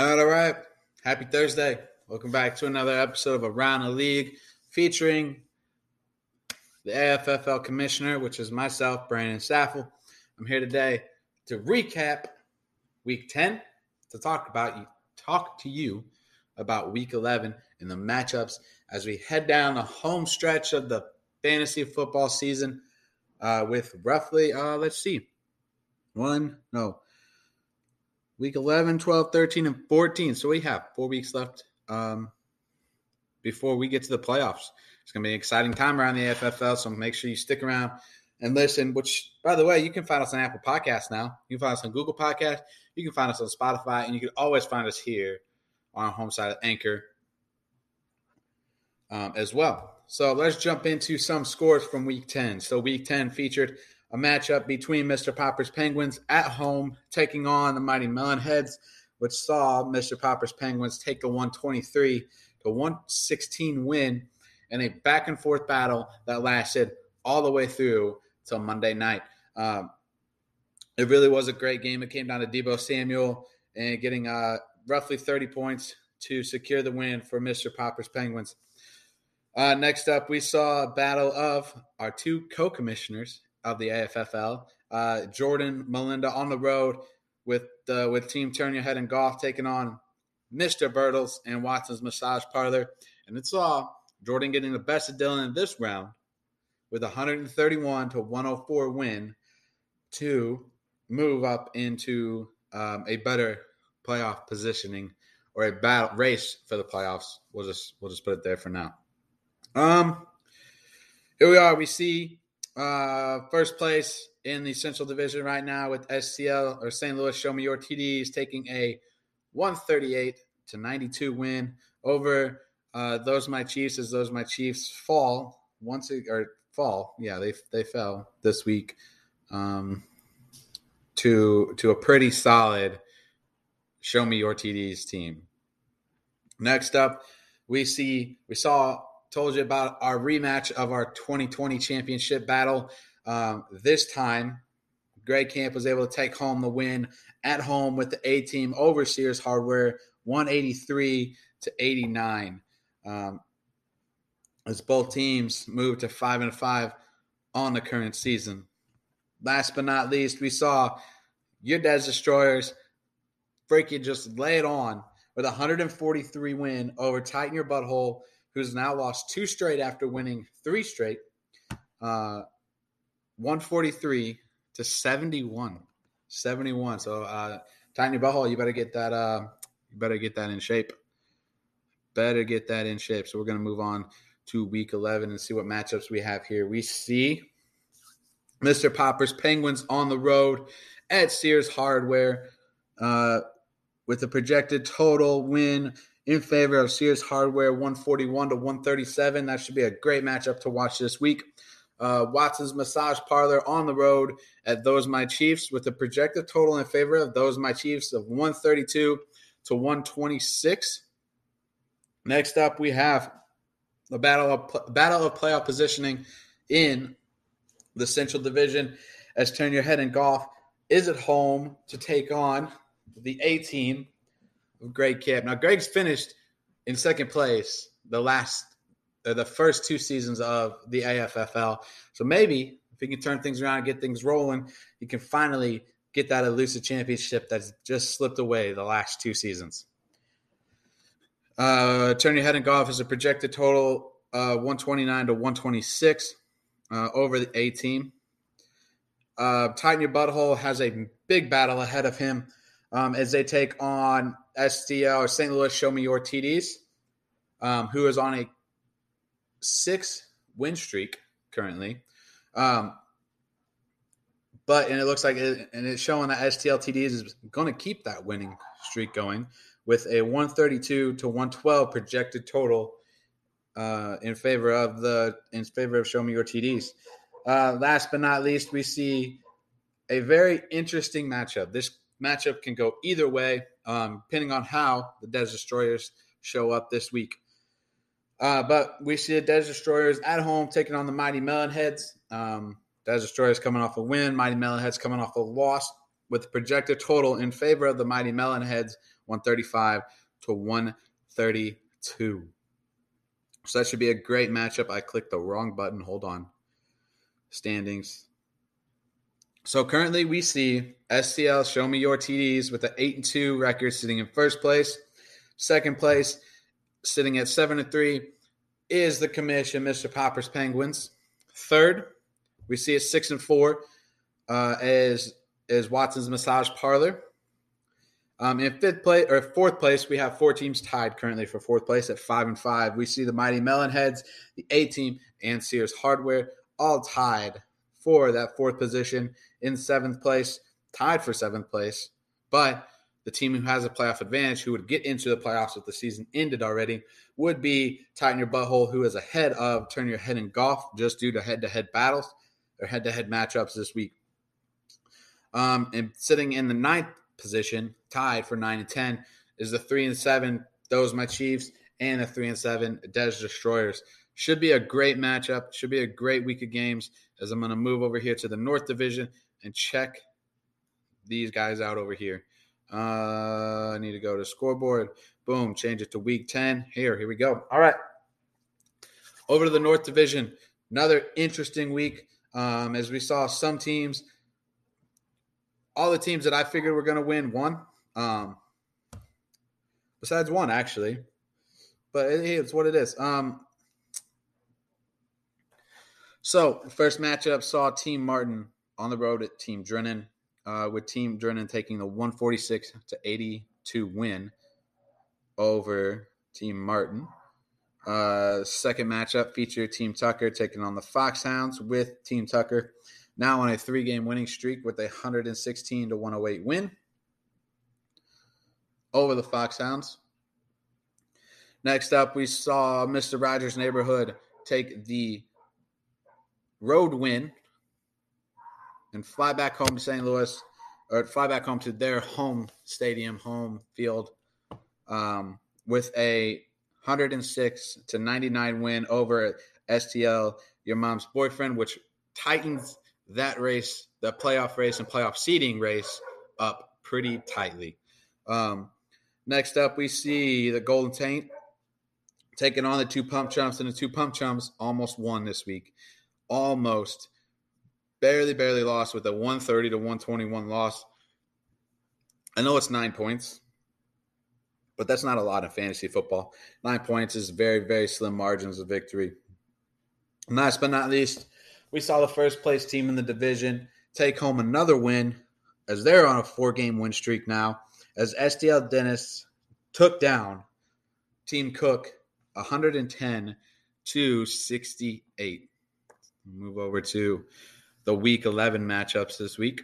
All right. Happy Thursday. Welcome back to another episode of Around the League featuring the AFFL commissioner, which is myself, Brandon Staffel. I'm here today to recap week 10, to talk about you, talk to you about week 11 and the matchups as we head down the home stretch of the fantasy football season uh, with roughly, uh, let's see, one, no, week 11, 12, 13, and 14. So we have four weeks left um, before we get to the playoffs. It's going to be an exciting time around the AFFL. So make sure you stick around and listen. Which, by the way, you can find us on Apple Podcasts now. You can find us on Google Podcasts. You can find us on Spotify, and you can always find us here on our home side of Anchor um, as well. So let's jump into some scores from Week 10. So Week 10 featured a matchup between Mr. Popper's Penguins at home taking on the mighty Melonheads, which saw Mr. Popper's Penguins take a 123 to 116 win in a back and forth battle that lasted all the way through till Monday night. Um, it really was a great game. It came down to Deebo Samuel and getting uh, roughly 30 points to secure the win for Mr. Popper's Penguins. Uh, next up, we saw a battle of our two co-commissioners of the AFFL, uh, Jordan Melinda on the road with uh, with Team Turn Your Head and Golf taking on Mr. Bertles and Watson's Massage Parlor, and it saw Jordan getting the best of Dylan in this round with 131 to 104 win to move up into um, a better playoff positioning or a battle race for the playoffs. We'll just we'll just put it there for now. Um, here we are. We see uh, first place in the Central Division right now with STL or St. Louis Show Me Your TDs taking a 138 to 92 win over uh, those my Chiefs as those my Chiefs fall once or fall. Yeah, they they fell this week um, to to a pretty solid Show Me Your TDs team. Next up, we see we saw told you about our rematch of our 2020 championship battle. Um, this time, Greg Camp was able to take home the win at home with the A team over Sears Hardware, 183 to 89. Um, as both teams moved to five and five on the current season. Last but not least, we saw your Des Destroyers freaking just lay it on with a 143 win over Tighten Your Butthole who's now lost two straight after winning three straight, uh, 143 to 71. 71. So, uh, Tiny Butthole, you better get that. Uh, you better get that in shape. Better get that in shape. So we're going to move on to Week 11 and see what matchups we have here. We see Mr. Popper's Penguins on the road at Sears Hardware uh, with a projected total win in favor of Sears Hardware 141 to 137. That should be a great matchup to watch this week. Uh, Watson's Massage Parlor on the road at Those My Chiefs with a projected total in favor of Those My Chiefs of 132 to 126. Next up, we have the battle of battle of playoff positioning in the Central Division. As turn your head in golf is at home to take on the A team Greg Camp. Now, Greg's finished in second place the last, uh, the first two seasons of the AFFL. So maybe if he can turn things around and get things rolling, he can finally get that elusive championship that's just slipped away the last two seasons. Uh, turn your head and golf is a projected total uh, 129 to 126 uh, over the A team. Uh, Tighten Your Butthole has a big battle ahead of him um, as they take on STL or St. Louis Show Me Your TDs, um, who is on a six win streak currently. Um, but and it looks like it, and it's showing that STL TDs is going to keep that winning streak going with a 132 to 112 projected total uh, in favor of the in favor of Show Me Your TDs. Uh, last but not least, we see a very interesting matchup. This matchup can go either way, um, depending on how the Des Destroyers show up this week. Uh, but we see the Des Destroyers at home taking on the Mighty Melonheads. Um, Des Destroyers coming off a win, Mighty Melonheads coming off a loss with a projected total in favor of the Mighty Melonheads 135 to 132. So that should be a great matchup. I clicked the wrong button. Hold on. Standings. So currently we see STL Show Me Your TDs with an 8 and 2 record sitting in first place. Second place, sitting at 7 and 3, is the commission, Mr. Popper's Penguins. Third, we see a 6 and 4 uh, is, is Watson's Massage Parlor. Um, in fifth place or fourth place, we have four teams tied currently for fourth place at five and five. We see the Mighty Melonheads, the A team, and Sears Hardware all tied for that fourth position in seventh place, tied for seventh place. But the team who has a playoff advantage, who would get into the playoffs if the season ended already, would be Tighten Your Butthole, who is ahead of Turn Your Head in Golf just due to head to head battles or head to head matchups this week. Um, and sitting in the ninth position, tied for nine and ten, is the three and seven. Those my Chiefs and the three and seven Des Destroyers. Should be a great matchup. Should be a great week of games. As I'm going to move over here to the North Division and check these guys out over here. Uh, I need to go to scoreboard. Boom, change it to week 10. Here, here we go. All right. Over to the North Division. Another interesting week. Um, as we saw some teams all the teams that I figured were going to win won. Um, besides one, actually, but it, it's what it is. Um, so first matchup saw Team Martin on the road at Team Drennan, uh, with Team Drennan taking the 146 to 82 win over Team Martin. Uh, second matchup featured Team Tucker taking on the Foxhounds with Team Tucker now on a three game winning streak with a 116 to 108 win over the Foxhounds. Next up, we saw Mr. Rogers' neighborhood take the road win and fly back home to St. Louis, or fly back home to their home stadium, home field, um, with a 106 to 99 win over STL, your mom's boyfriend, which tightens that race, the playoff race and playoff seeding race, up pretty tightly. Um, next up, we see the Golden Taint taking on the two pump chumps, and the two pump chumps almost won this week. Almost. Barely, barely lost with a 130 to 121 loss. I know it's nine points, but that's not a lot in fantasy football. Nine points is very, very slim margins of victory. Last but not least, we saw the first place team in the division take home another win as they're on a four game win streak now, as STL Dennis took down Team Cook 110 to 68. Move over to the week 11 matchups this week,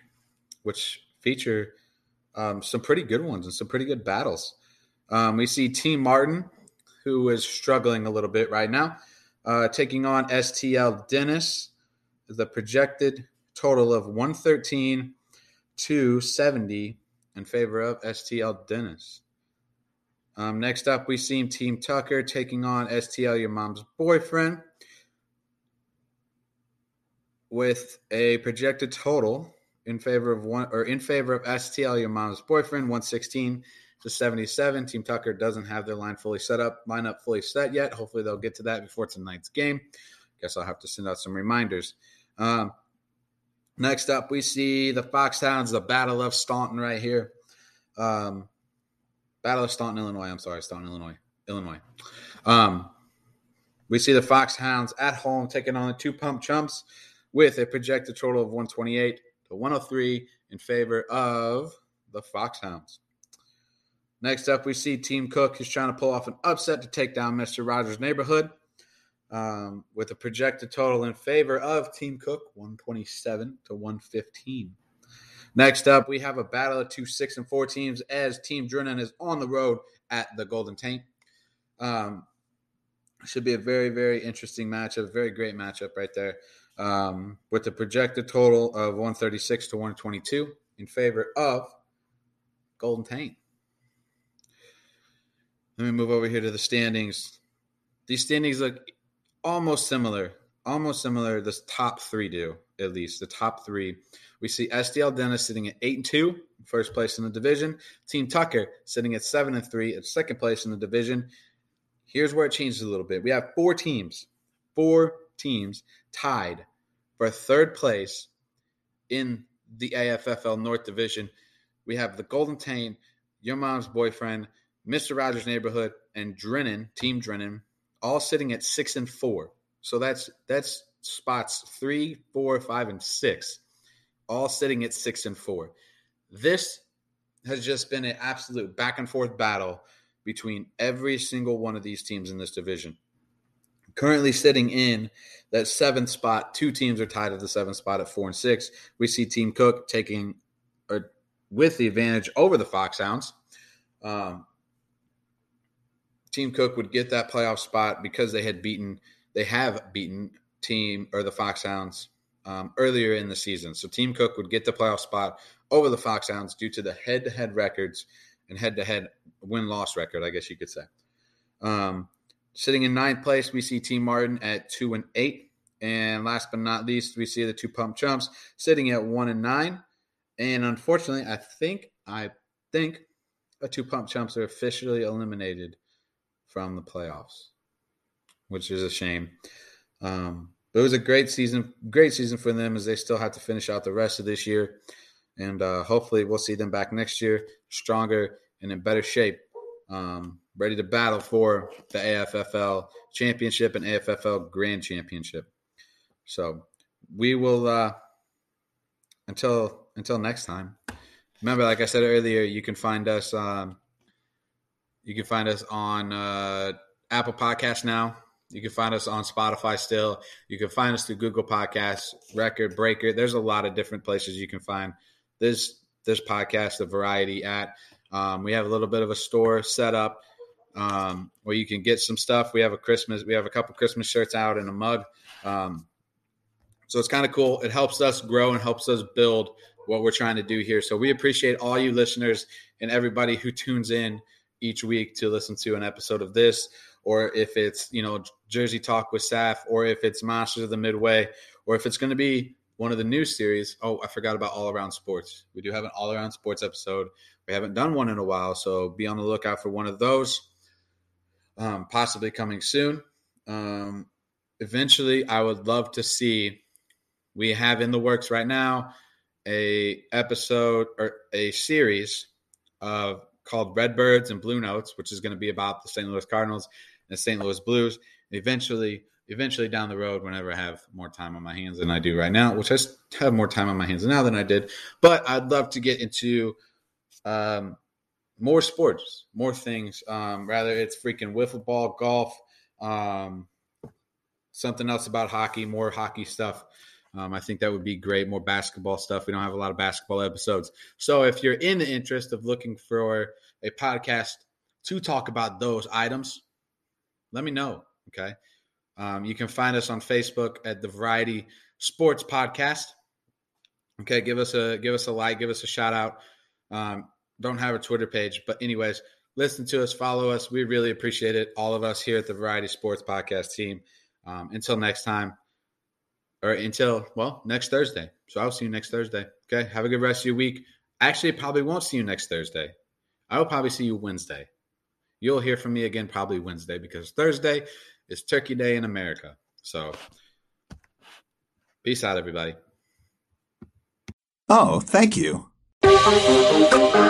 which feature um, some pretty good ones and some pretty good battles. Um, we see Team Martin, who is struggling a little bit right now, uh, taking on STL Dennis the projected total of 113 to 70 in favor of STL Dennis. Um, next up, we see Team Tucker taking on STL Your Mom's Boyfriend with a projected total in favor of one or in favor of STL Your Mom's Boyfriend 116 to 77. Team Tucker doesn't have their line fully set up, lineup fully set yet. Hopefully, they'll get to that before tonight's game. Guess I'll have to send out some reminders. Um, next up, we see the Foxhounds, the Battle of Staunton right here. Um, Battle of Staunton, Illinois. I'm sorry, Staunton, Illinois. Illinois. Um, we see the Foxhounds at home taking on the two pump chumps with a projected total of 128 to 103 in favor of the Foxhounds. Next up, we see Team Cook who's trying to pull off an upset to take down Mr. Rogers' neighborhood um, with a projected total in favor of Team Cook, 127 to 115. Next up, we have a battle of two six and four teams as Team Drennan is on the road at the Golden Taint. Um, should be a very, very interesting matchup. Very great matchup right there. Um, with a projected total of 136 to 122 in favor of Golden Taint. Let me move over here to the standings. These standings look almost similar, almost similar. The top three do at least the top three. We see STL Dennis sitting at eight and two, first place in the division. Team Tucker sitting at seven and three, at second place in the division. Here's where it changes a little bit. We have four teams, four teams tied for third place in the AFFL North Division. We have the Golden Taint, Your Mom's Boyfriend, Mr. Rogers Neighborhood, and Drennan, Team Drennan, all sitting at six and four. So that's that's spots three, four, five, and six, all sitting at six and four. This has just been an absolute back and forth battle between every single one of these teams in this division. Currently sitting in that seventh spot, two teams are tied at the seventh spot at four and six. We see Team Cook taking or with the advantage over the Foxhounds. Um, Team Cook would get that playoff spot because they had beaten, they have beaten team or the Foxhounds um, earlier in the season. So Team Cook would get the playoff spot over the Foxhounds due to the head-to-head records and head-to-head win-loss record, I guess you could say. Um, sitting in ninth place, we see Team Martin at two and eight, and last but not least, we see the two Pump Chumps sitting at one and nine. And unfortunately, I think I think the two Pump Chumps are officially eliminated from the playoffs, which is a shame. Um, but it was a great season, great season for them as they still have to finish out the rest of this year, and uh, hopefully we'll see them back next year stronger and in better shape, um, ready to battle for the AFFL championship and AFFL Grand Championship. So we will uh, until until next time. Remember, like I said earlier, you can find us. Um, you can find us on uh, Apple Podcasts now. You can find us on Spotify still. You can find us through Google Podcasts, Record Breaker. There's a lot of different places you can find this this podcast, the Variety at. Um, we have a little bit of a store set up um, where you can get some stuff. We have a Christmas, we have a couple Christmas shirts out and a mug. Um, so it's kind of cool. It helps us grow and helps us build what we're trying to do here. So we appreciate all you listeners and everybody who tunes in each week to listen to an episode of this, or if it's, you know, Jersey Talk with Saf, or if it's Masters of the Midway, or if it's going to be one of the new series. Oh, I forgot about All Around Sports. We do have an All Around Sports episode. We haven't done one in a while, so be on the lookout for one of those, um, possibly coming soon. Um, eventually, I would love to see. We have in the works right now a episode or a series of called Redbirds and Blue Notes, which is going to be about the St. Louis Cardinals and the St. Louis Blues. Eventually, eventually down the road, whenever I have more time on my hands than I do right now, which I have more time on my hands now than I did, but I'd love to get into um, more sports, more things. Um, rather, it's freaking wiffle ball, golf, um, something else about hockey, more hockey stuff. Um, I think that would be great. More basketball stuff. We don't have a lot of basketball episodes. So if you're in the interest of looking for a podcast to talk about those items, let me know. Okay. Um, you can find us on Facebook at the Variety Sports Podcast. Okay, give us a give us a like, give us a shout out. Um, don't have a Twitter page, but anyways, listen to us, follow us. We really appreciate it. All of us here at the Variety Sports Podcast team. Um, until next time, or until well next Thursday. So I'll see you next Thursday. Okay, have a good rest of your week. Actually, probably won't see you next Thursday. I will probably see you Wednesday. You'll hear from me again probably Wednesday because Thursday is Turkey Day in America. So peace out, everybody. Oh, thank you. Go!